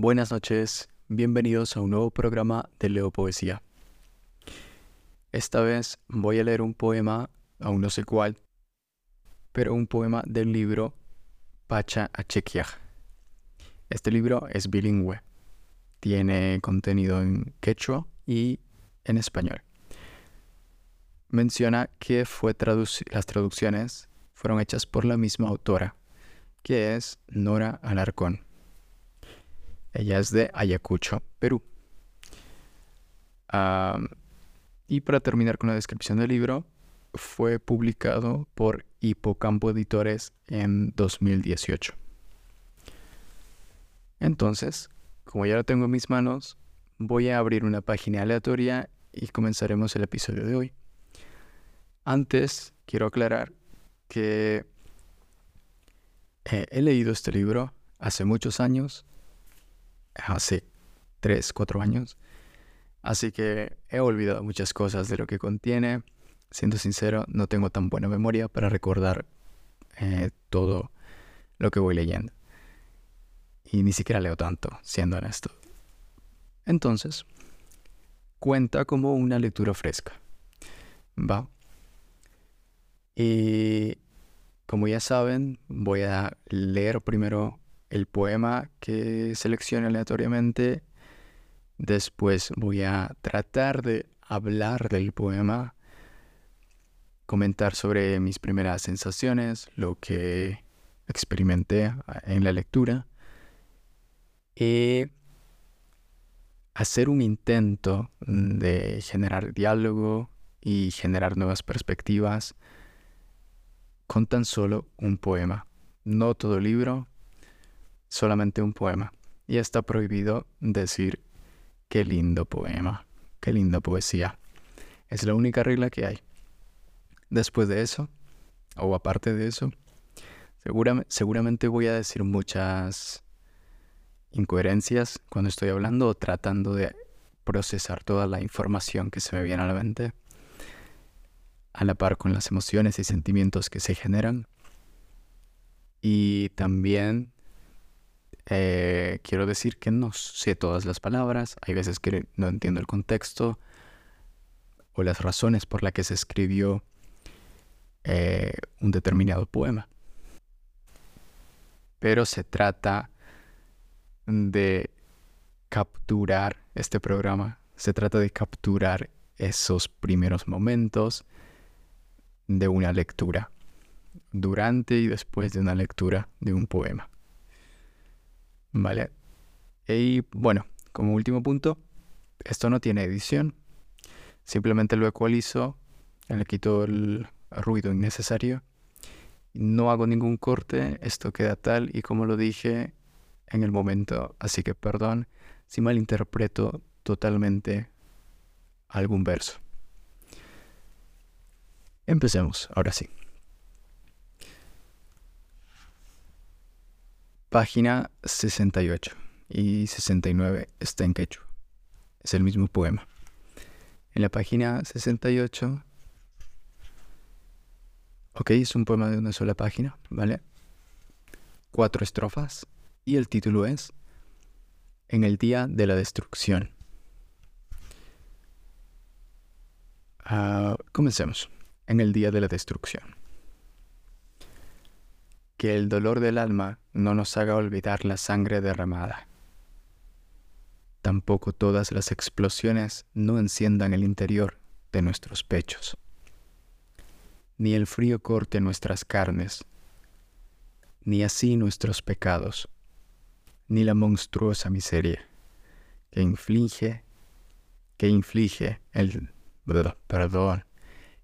Buenas noches, bienvenidos a un nuevo programa de Leo Poesía. Esta vez voy a leer un poema, aún no sé cuál, pero un poema del libro Pacha Achequiaj. Este libro es bilingüe, tiene contenido en quechua y en español. Menciona que fue las traducciones fueron hechas por la misma autora, que es Nora Alarcón. Ella es de Ayacucho, Perú. y para terminar con la descripción del libro, fue publicado por Hipocampo Editores en 2018. Entonces, como ya lo tengo en mis manos, voy a abrir una página aleatoria y comenzaremos el episodio de hoy. Antes, quiero aclarar que eh, he leído este libro hace muchos años hace 3, 4 años. Así que he olvidado muchas cosas de lo que contiene. Siendo sincero, no tengo tan buena memoria para recordar eh, todo lo que voy leyendo. Y ni siquiera leo tanto, siendo honesto. Entonces, cuenta como una lectura fresca. ¿Va? Y como ya saben, voy a leer primero el poema que seleccione aleatoriamente. Después voy a tratar de hablar del poema, comentar sobre mis primeras sensaciones, lo que experimenté en la lectura y hacer un intento de generar diálogo y generar nuevas perspectivas con tan solo un poema. No todo libro, solamente un poema. Y está prohibido decir qué lindo poema, qué linda poesía. Es la única regla que hay. Después de eso, o aparte de eso, seguramente voy a decir muchas incoherencias cuando estoy hablando o tratando de procesar toda la información que se me viene a la mente, a la par con las emociones y sentimientos que se generan. Y también eh, quiero decir que no sé todas las palabras, hay veces que no entiendo el contexto o las razones por las que se escribió eh, un determinado poema. Pero se trata de capturar este programa, se trata de capturar esos primeros momentos de una lectura, durante y después de una lectura de un poema. ¿Vale? Y bueno, como último punto, esto no tiene edición. Simplemente lo ecualizo, le quito el ruido innecesario. No hago ningún corte, esto queda tal y como lo dije en el momento. Así que perdón si malinterpreto totalmente algún verso. Empecemos, ahora sí. Página 68 y 69 está en quechua. Es el mismo poema. En la página 68, ok, es un poema de una sola página, ¿vale? Cuatro estrofas y el título es En el día de la destrucción. Ah, comencemos. En el día de la destrucción que el dolor del alma no nos haga olvidar la sangre derramada. Tampoco todas las explosiones no enciendan el interior de nuestros pechos, ni el frío corte nuestras carnes, ni así nuestros pecados, ni la monstruosa miseria que inflige, que inflige el perdón,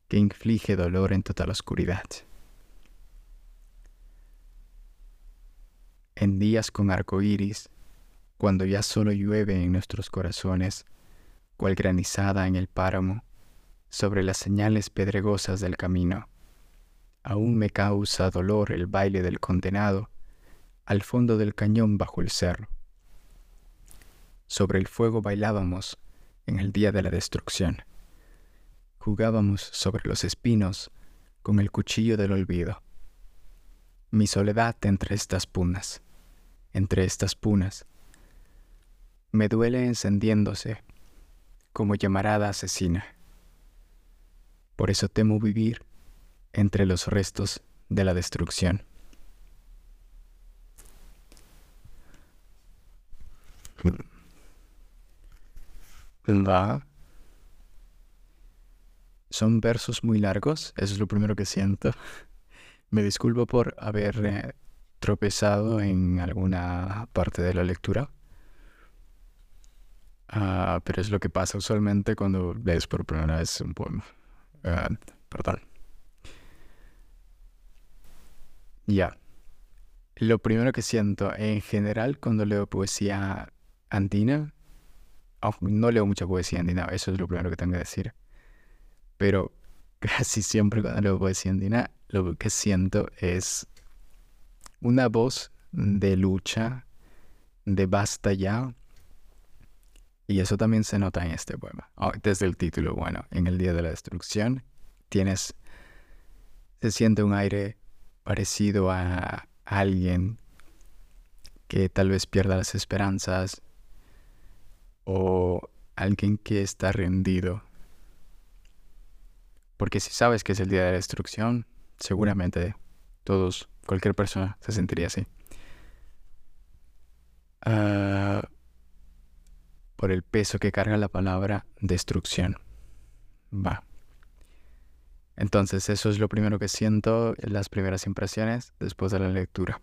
que inflige dolor en total oscuridad. En días con arco iris, cuando ya solo llueve en nuestros corazones, cual granizada en el páramo, sobre las señales pedregosas del camino. Aún me causa dolor el baile del condenado al fondo del cañón bajo el cerro. Sobre el fuego bailábamos en el día de la destrucción. Jugábamos sobre los espinos con el cuchillo del olvido. Mi soledad entre estas punas entre estas punas, me duele encendiéndose como llamarada asesina. Por eso temo vivir entre los restos de la destrucción. Va. Son versos muy largos, eso es lo primero que siento. Me disculpo por haber eh, tropezado en alguna parte de la lectura. Ah, pero es lo que pasa usualmente cuando lees por primera vez un poema. Ah, perdón. Ya. Lo primero que siento en general cuando leo poesía andina, no leo mucha poesía andina, eso es lo primero que tengo que decir. Pero casi siempre cuando leo poesía andina, lo que siento es una voz de lucha, de basta ya. Y eso también se nota en este poema. Ah, desde el título, bueno, en el día de la destrucción, tienes, se siente un aire parecido a alguien que tal vez pierda las esperanzas o alguien que está rendido. Porque si sabes que es el día de la destrucción, seguramente todos, cualquier persona se sentiría así. Ah, por el peso que carga la palabra destrucción. Va. Entonces eso es lo primero que siento, las primeras impresiones después de la lectura.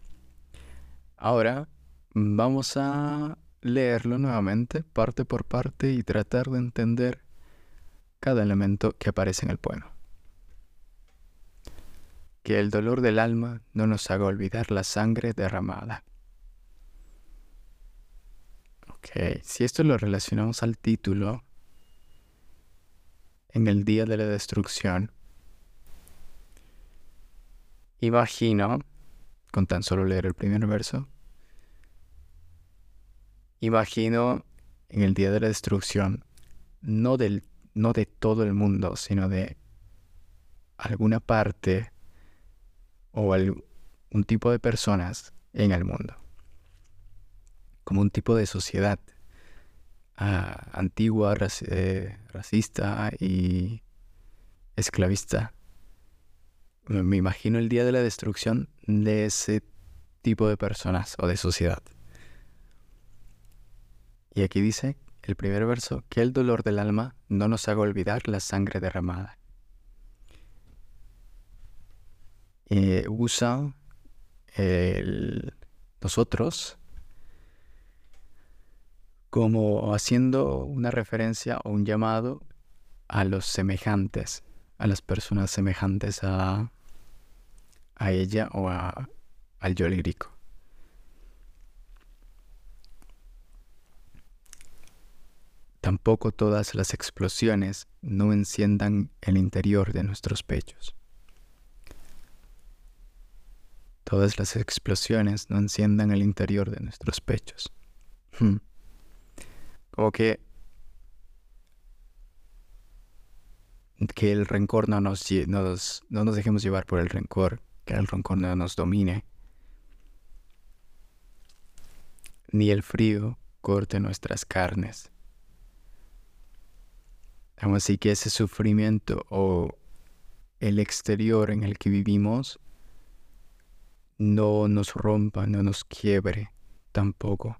Ahora vamos a leerlo nuevamente, parte por parte, y tratar de entender cada elemento que aparece en el poema. Que el dolor del alma no nos haga olvidar la sangre derramada. Ok, si esto lo relacionamos al título, en el día de la destrucción, Imagino, con tan solo leer el primer verso, imagino en el día de la destrucción, no, del, no de todo el mundo, sino de alguna parte o un tipo de personas en el mundo, como un tipo de sociedad ah, antigua, eh, racista y esclavista me imagino el día de la destrucción de ese tipo de personas o de sociedad. Y aquí dice el primer verso, que el dolor del alma no nos haga olvidar la sangre derramada. Eh, usa el, nosotros como haciendo una referencia o un llamado a los semejantes, a las personas semejantes a, a ella o a, al yo lírico. Tampoco todas las explosiones no enciendan el interior de nuestros pechos. Todas las explosiones no enciendan el interior de nuestros pechos. Hmm. Como que que el rencor no nos, no nos dejemos llevar por el rencor, que el rencor no nos domine, ni el frío corte nuestras carnes. Así que ese sufrimiento o el exterior en el que vivimos no nos rompa, no nos quiebre tampoco.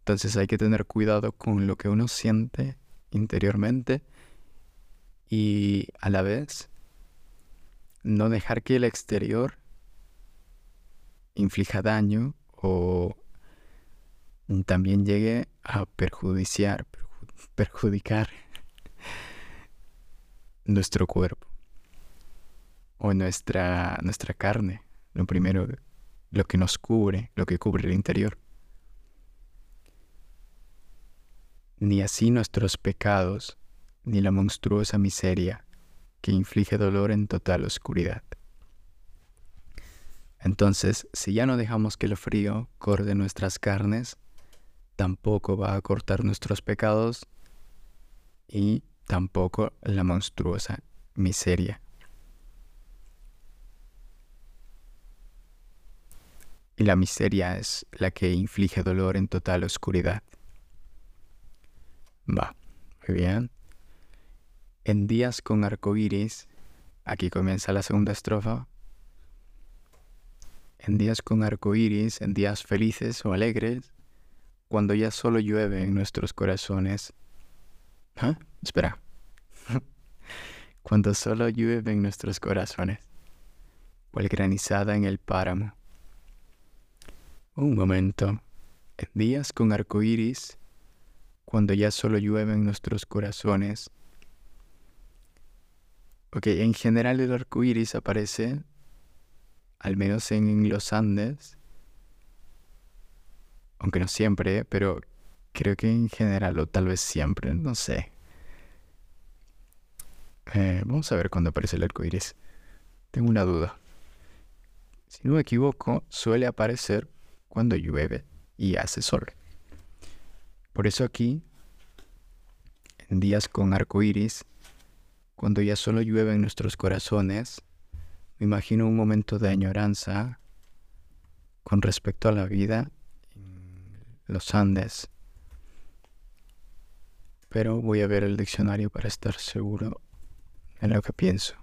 Entonces hay que tener cuidado con lo que uno siente interiormente y a la vez no dejar que el exterior inflija daño o también llegue a perjudiciar, perjudicar nuestro cuerpo o nuestra, nuestra carne, lo primero, lo que nos cubre, lo que cubre el interior. Ni así nuestros pecados ni la monstruosa miseria que inflige dolor en total oscuridad. Entonces, si ya no dejamos que el frío corte nuestras carnes, tampoco va a cortar nuestros pecados y tampoco la monstruosa miseria. Y la miseria es la que inflige dolor en total oscuridad. Va, muy bien. En días con arcoíris, aquí comienza la segunda estrofa. En días con arcoíris, en días felices o alegres, cuando ya solo llueve en nuestros corazones. ¿Ah? Espera. cuando solo llueve en nuestros corazones, cual granizada en el páramo. Un momento. En días con arcoíris, cuando ya solo llueve en nuestros corazones. Ok, en general el arco iris aparece, al menos en los Andes, aunque no siempre, pero creo que en general, o tal vez siempre, no sé. Eh, vamos a ver cuándo aparece el arco iris. Tengo una duda. Si no me equivoco, suele aparecer cuando llueve y hace sol. Por eso aquí, en días con arco iris, cuando ya solo llueve en nuestros corazones, me imagino un momento de añoranza con respecto a la vida en los Andes. Pero voy a ver el diccionario para estar seguro en lo que pienso.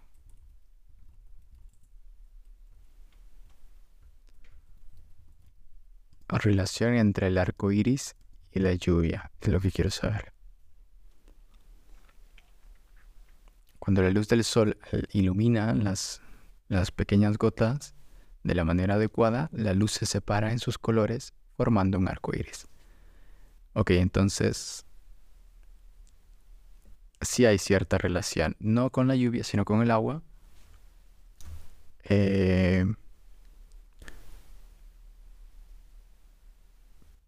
Relación entre el arco iris y la lluvia, es lo que quiero saber. Cuando la luz del sol ilumina las, las pequeñas gotas de la manera adecuada, la luz se separa en sus colores formando un arco iris. Ok, entonces sí hay cierta relación, no con la lluvia, sino con el agua. Eh,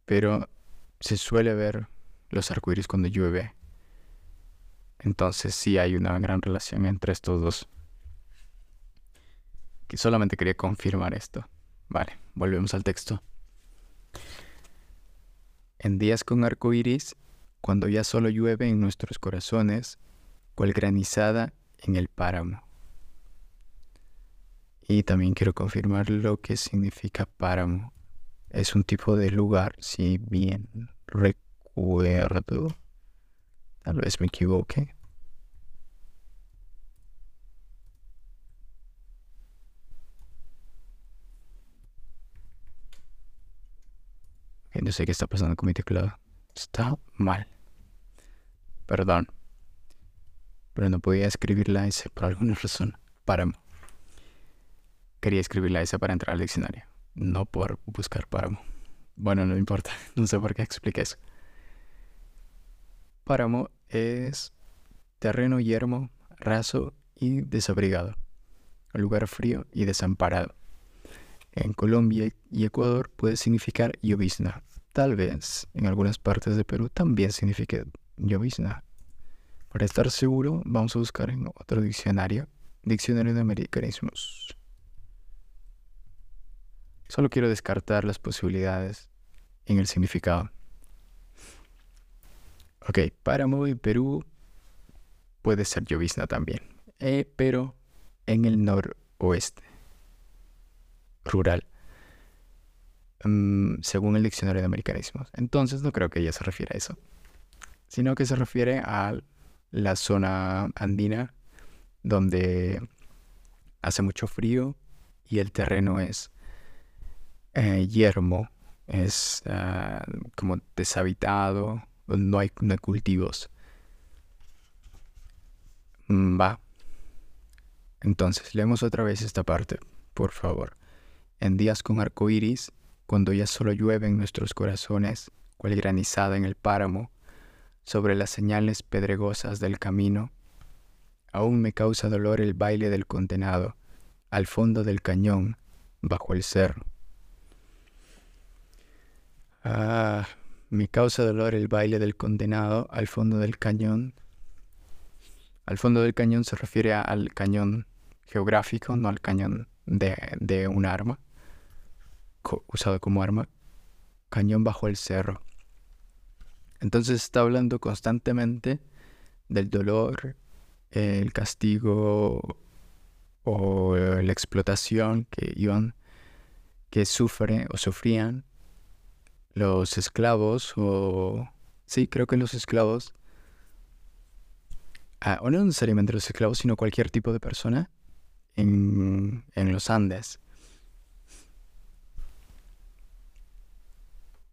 pero se suele ver los arcoíris cuando llueve. Entonces sí hay una gran relación entre estos dos. Que solamente quería confirmar esto. Vale, volvemos al texto. En días con arcoíris, cuando ya solo llueve en nuestros corazones, cual granizada en el páramo. Y también quiero confirmar lo que significa páramo es un tipo de lugar, si bien recuerdo. Tal vez me equivoque. no sé qué está pasando con mi teclado. Está mal. Perdón. Pero no podía escribir la S por alguna razón. Páramo. Quería escribir la S para entrar al diccionario no por buscar páramo. Bueno, no importa, no sé por qué expliqué eso. Páramo es terreno yermo, raso y desabrigado, lugar frío y desamparado. En Colombia y Ecuador puede significar llovizna. Tal vez en algunas partes de Perú también signifique llovizna. Para estar seguro, vamos a buscar en otro diccionario, diccionario de americanismos. Solo quiero descartar las posibilidades en el significado. Ok, páramo en Perú puede ser llovizna también, eh, pero en el noroeste, rural, mm, según el diccionario de americanismos. Entonces no creo que ella se refiere a eso, sino que se refiere a la zona andina donde hace mucho frío y el terreno es eh, yermo, es ah, como deshabitado, no hay, no hay cultivos. Mm, va. Entonces, leemos otra vez esta parte, por favor. En días con arco iris, cuando ya solo llueve en nuestros corazones, cual granizada en el páramo, sobre las señales pedregosas del camino, aún me causa dolor el baile del condenado, al fondo del cañón, bajo el cerro. Ah, me causa dolor el baile del condenado al fondo del cañón. Al fondo del cañón se refiere al cañón geográfico, no al cañón de, un arma, usado como arma. Cañón bajo el cerro. Entonces está hablando constantemente del dolor, el castigo o la explotación que iban, que sufre o sufrían los esclavos, o sí, creo que los esclavos ah, o no necesariamente los esclavos, sino cualquier tipo de persona en, en los Andes.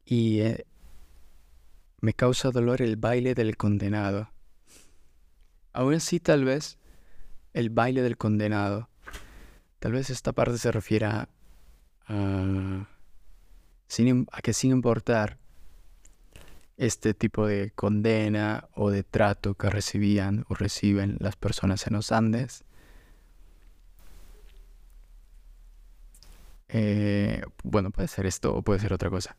Y eh, me causa dolor el baile del condenado. Aún así, tal vez, el baile del condenado. Tal vez esta parte se refiera a, a que sin importar este tipo de condena o de trato que recibían o reciben las personas en los Andes, eh, bueno, puede ser esto o puede ser otra cosa.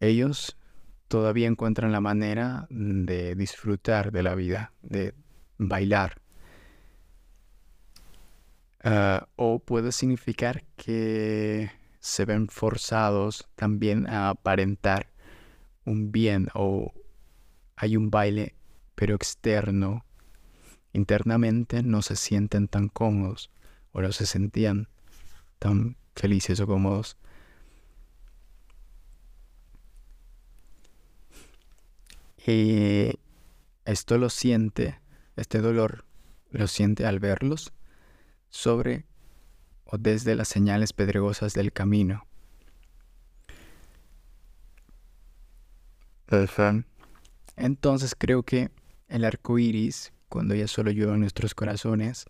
Ellos todavía encuentran la manera de disfrutar de la vida, de bailar. Ah, o puede significar que se ven forzados también a aparentar un bien o hay un baile pero externo. Internamente no se sienten tan cómodos o no se sentían tan felices o cómodos. Y esto lo siente, este dolor lo siente al verlos sobre o desde las señales pedregosas del camino. Entonces creo que el arco iris, cuando ya solo llueve en nuestros corazones,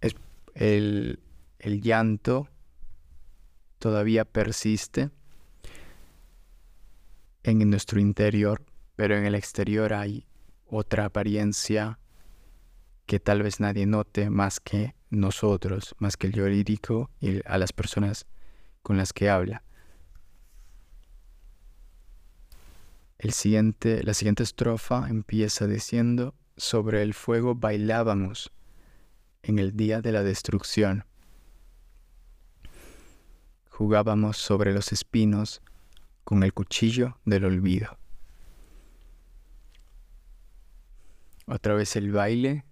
es el, el llanto todavía persiste en nuestro interior, pero en el exterior hay otra apariencia que tal vez nadie note más que nosotros, más que el yo lírico y a las personas con las que habla. El siguiente, la siguiente estrofa empieza diciendo, sobre el fuego bailábamos en el día de la destrucción. Jugábamos sobre los espinos con el cuchillo del olvido. Otra vez el baile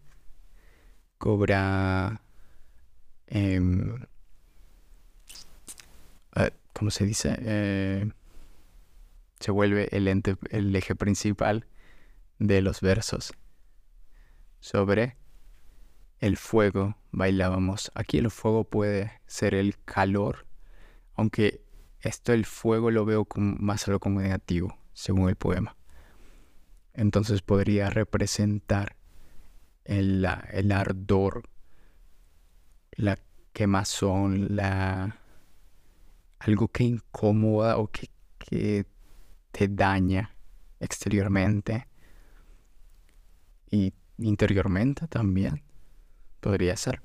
cobra, em, eh, ¿cómo se dice? Eh, se vuelve el, eje principal de los versos. Sobre el fuego bailábamos. Aquí el fuego puede ser el calor, aunque esto el fuego lo veo más algo como negativo, según el poema. Entonces podría representar el, el ardor, la quemazón, la algo que incomoda o que, que te daña exteriormente y interiormente también. Podría ser.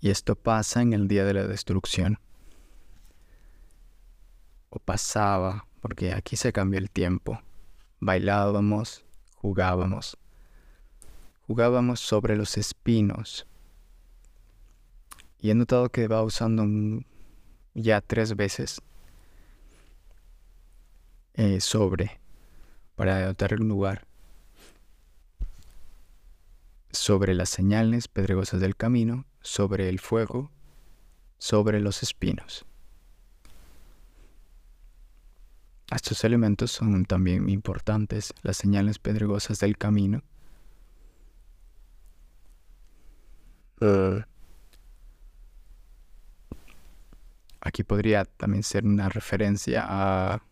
Y esto pasa en el día de la destrucción. O pasaba, porque aquí se cambió el tiempo. Bailábamos, jugábamos. Jugábamos sobre los espinos. Y he notado que va usando ya tres veces eh, sobre para denotar un lugar sobre las señales pedregosas del camino, sobre el fuego, sobre los espinos. Estos elementos son también importantes, las señales pedregosas del camino. Eh. aquí podría también ser una referencia a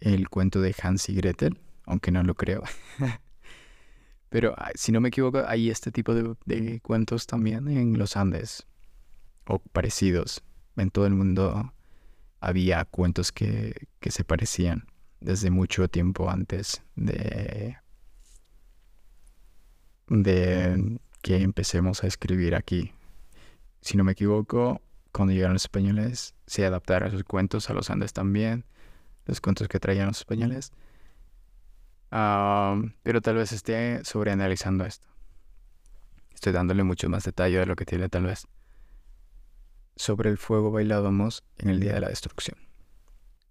el cuento de Hans y Gretel, aunque no lo creo. Pero ah, si no me equivoco, hay este tipo de, cuentos también en los Andes, o parecidos. En todo el mundo había cuentos que, que se parecían desde mucho tiempo antes de, de que empecemos a escribir aquí. Si no me equivoco, cuando llegaron los españoles, se adaptaron esos cuentos a los Andes también, los cuentos que traían los españoles pero tal vez esté sobreanalizando esto. Estoy dándole mucho más detalle de lo que tiene tal vez. Sobre el fuego bailábamos en el día de la destrucción.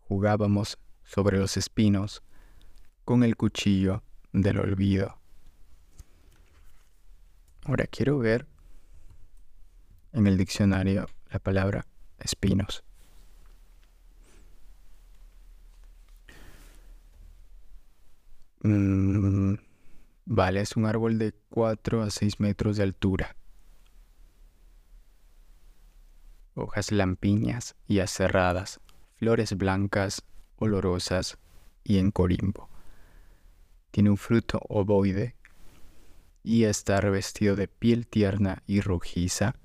Jugábamos sobre los espinos con el cuchillo del olvido. Ahora quiero ver en el diccionario la palabra espinos. Mm, vale, es un árbol de 4 a 6 metros de altura. Hojas lampiñas y aserradas, flores blancas, olorosas y en corimbo. Tiene un fruto ovoide y está revestido de piel tierna y rojiza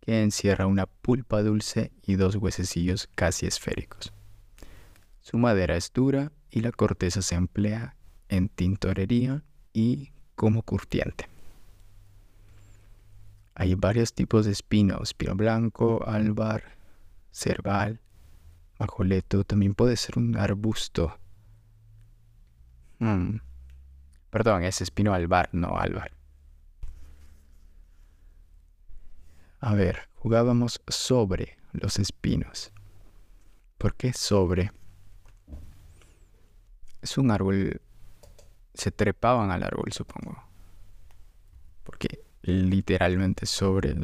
que encierra una pulpa dulce y dos huesecillos casi esféricos. Su madera es dura y la corteza se emplea en tintorería y como curtiente. Hay varios tipos de espino, espino blanco, álvar, cerval, majoleto, también puede ser un arbusto. Hmm. Perdón, es espino albar, no álvar. A ver, jugábamos sobre los espinos. ¿Por qué sobre? Es un árbol. Se trepaban al árbol, supongo. Porque literalmente sobre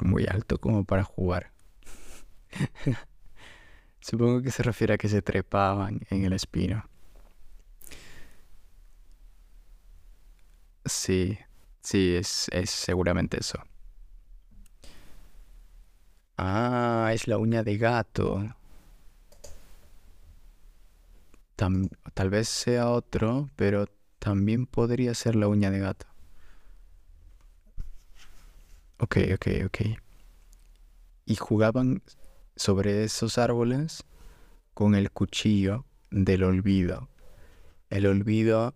muy alto como para jugar. supongo que se refiere a que se trepaban en el espino. Sí, sí, es, es seguramente eso. Ah, es la uña de gato. tal vez sea otro, pero también podría ser la uña de gato. Ok, ok, ok. Y jugaban sobre esos árboles con el cuchillo del olvido. El olvido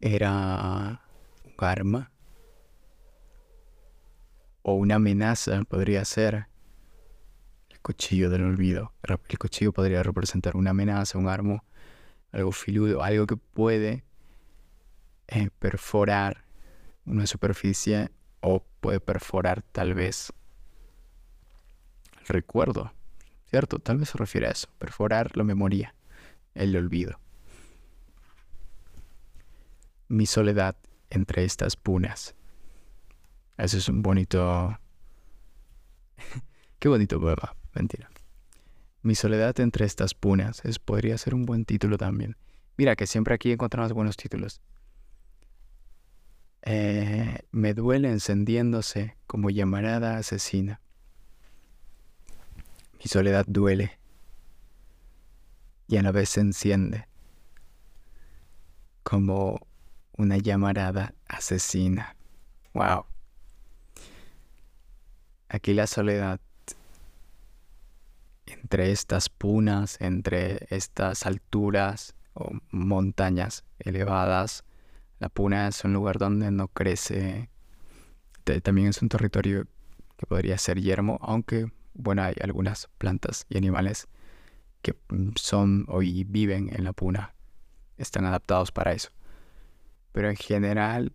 era un arma o una amenaza, podría ser cuchillo del olvido. El cuchillo podría representar una amenaza, un arma, algo filudo, algo que puede eh, perforar una superficie o puede perforar tal vez el recuerdo, ¿cierto? Tal vez se refiere a eso, perforar la memoria, el olvido. Mi soledad entre estas punas. Ese es un bonito... Qué bonito poema. Mentira. Mi soledad entre estas punas. Es, podría ser un buen título también. Mira que siempre aquí encontramos buenos títulos. Eh, me duele encendiéndose como llamarada asesina. Mi soledad duele y a la vez se enciende como una llamarada asesina. Wow. Aquí la soledad entre estas punas, entre estas alturas o montañas elevadas. La puna es un lugar donde no crece. También es un territorio que podría ser yermo, aunque, bueno, hay algunas plantas y animales que son hoy viven en la puna. Están adaptados para eso. Pero en general,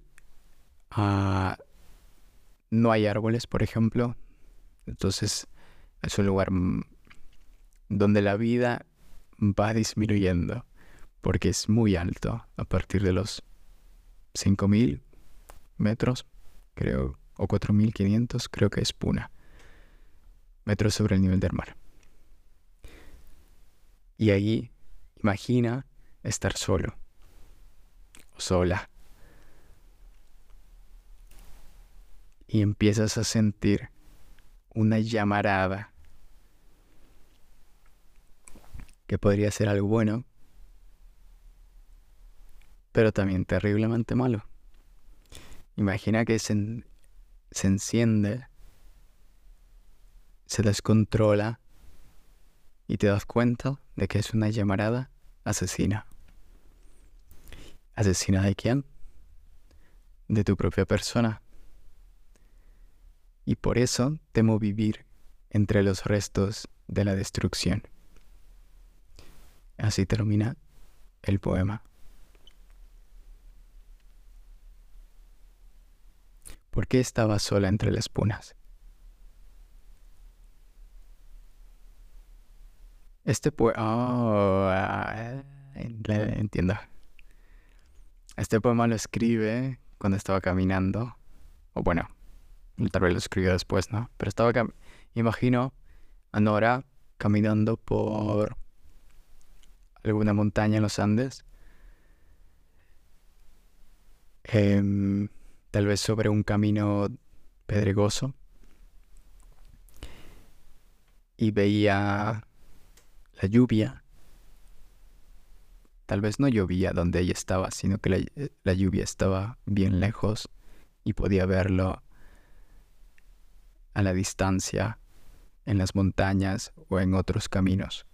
ah, no hay árboles, por ejemplo. Entonces, es un lugar donde la vida va disminuyendo porque es muy alto a partir de los 5.000 metros, creo, o 4.500, creo que es Puna, metros sobre el nivel del mar. Y ahí imagina estar solo sola. Y empiezas a sentir una llamarada que podría ser algo bueno, pero también terriblemente malo. Imagina que se, se enciende, se descontrola y te das cuenta de que es una llamarada asesina. ¿Asesina de quién? De tu propia persona. Y por eso temo vivir entre los restos de la destrucción. Así termina el poema. ¿Por qué estaba sola entre las punas? Este poema... Oh, entiendo. Este poema lo escribe cuando estaba caminando. O bueno, tal vez lo escribió después, ¿no? Pero estaba... Imagino a Nora caminando por alguna montaña en los Andes em, tal vez sobre un camino pedregoso y veía la lluvia. Tal vez no llovía donde ella estaba, sino que la, la lluvia estaba bien lejos y podía verlo a la distancia en las montañas o en otros caminos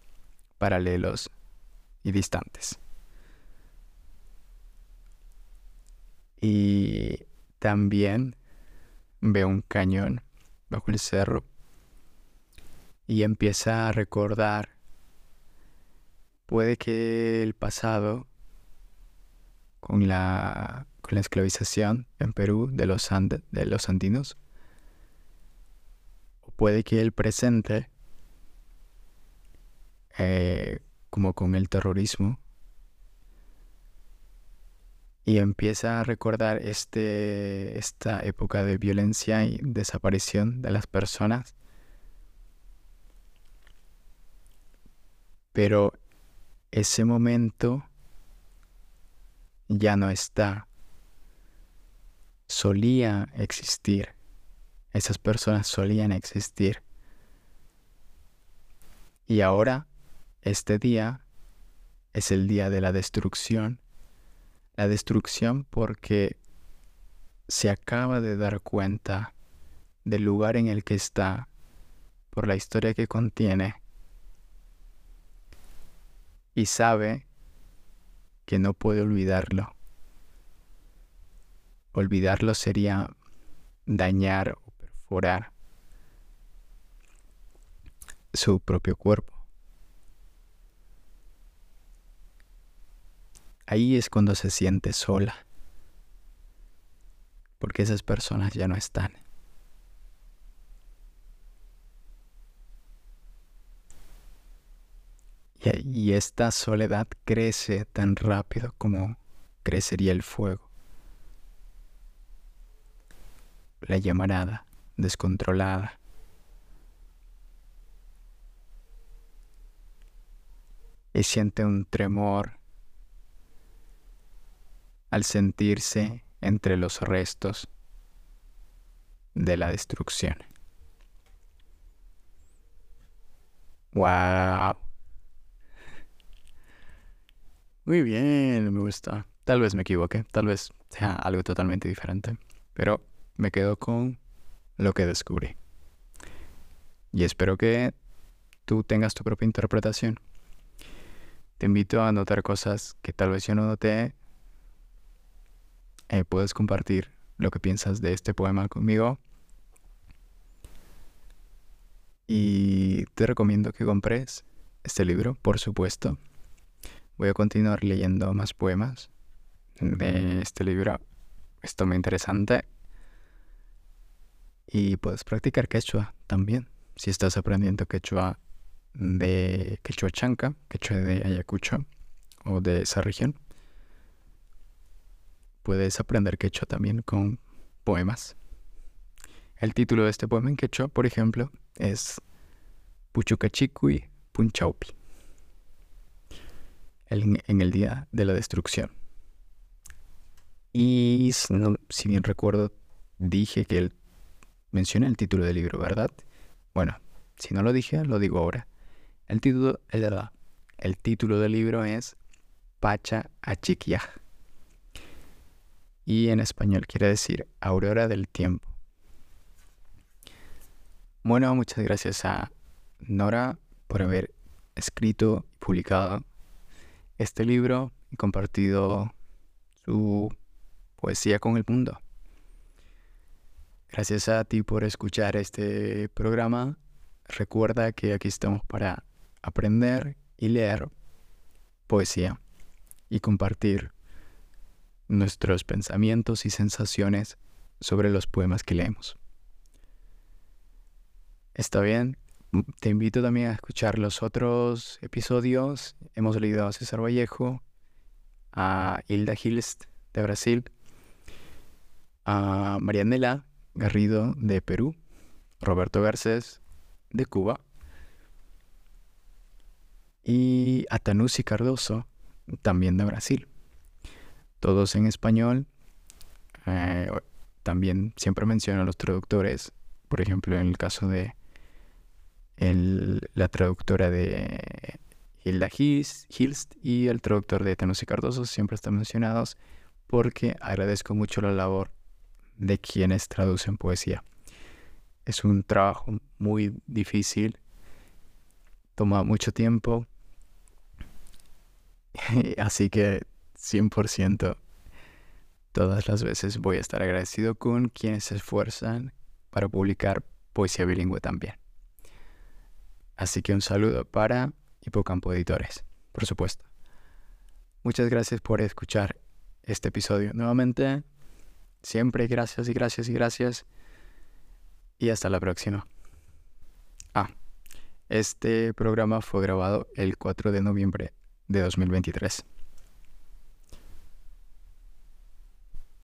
paralelos y distantes. Y también veo un cañón bajo el cerro y empieza a recordar, puede que el pasado, con la, con la esclavización en Perú de los, de los andinos, o puede que el presente, eh, como con el terrorismo, y empieza a recordar este, esta época de violencia y desaparición de las personas Pero ese momento ya no está. Solía existir. Esas personas solían existir. Y ahora, este día es el día de la destrucción. La destrucción porque se acaba de dar cuenta del lugar en el que está por la historia que contiene y sabe que no puede olvidarlo. Olvidarlo sería dañar o perforar su propio cuerpo. Ahí es cuando se siente sola, porque esas personas ya no están. Y, esta soledad crece tan rápido como crecería el fuego. La llamarada descontrolada. Y siente un tremor al sentirse entre los restos de la destrucción. ¡Wow! Muy bien, me gusta. Tal vez me equivoque, tal vez sea algo totalmente diferente, pero me quedo con lo que descubrí. Y espero que tú tengas tu propia interpretación. Te invito a notar cosas que tal vez yo no noté. Eh, puedes compartir lo que piensas de este poema conmigo. Y te recomiendo que compres este libro, por supuesto. Voy a continuar leyendo más poemas de este libro. Está muy interesante. Y puedes practicar quechua también. Si estás aprendiendo quechua de quechua chanca, quechua de Ayacucho o de esa región, puedes aprender quechua también con poemas. El título de este poema en quechua, por ejemplo, es Puchucachicui Punchaupi en el día de la destrucción. Y si bien recuerdo, dije que él menciona el título del libro, ¿verdad? Bueno, si no lo dije, lo digo ahora. El título, el, el título del libro es Pacha Achiquia. Y en español quiere decir Aurora del Tiempo. Bueno, muchas gracias a Nora por haber escrito y publicado este libro y compartido su poesía con el mundo. Gracias a ti por escuchar este programa. Recuerda que aquí estamos para aprender y leer poesía y compartir nuestros pensamientos y sensaciones sobre los poemas que leemos. ¿Está bien? Te invito también a escuchar los otros episodios. Hemos leído a César Vallejo, a Hilda Hilst de Brasil, a Marianela Garrido de Perú, Roberto Garcés de Cuba y a Tanusi Cardoso también de Brasil. Todos en español Eh, también siempre menciono a los traductores, por ejemplo, en el caso de la traductora de Hilda Hilst y el traductor de Tenos y Cardoso siempre están mencionados porque agradezco mucho la labor de quienes traducen poesía. Es un trabajo muy difícil, toma mucho tiempo, así que 100% todas las veces voy a estar agradecido con quienes se esfuerzan para publicar poesía bilingüe también. Así que un saludo para Hipocampo Editores, por supuesto. Muchas gracias por escuchar este episodio. Nuevamente, siempre gracias y gracias y gracias. Y hasta la próxima. Ah, este programa fue grabado el 4 de noviembre de 2023.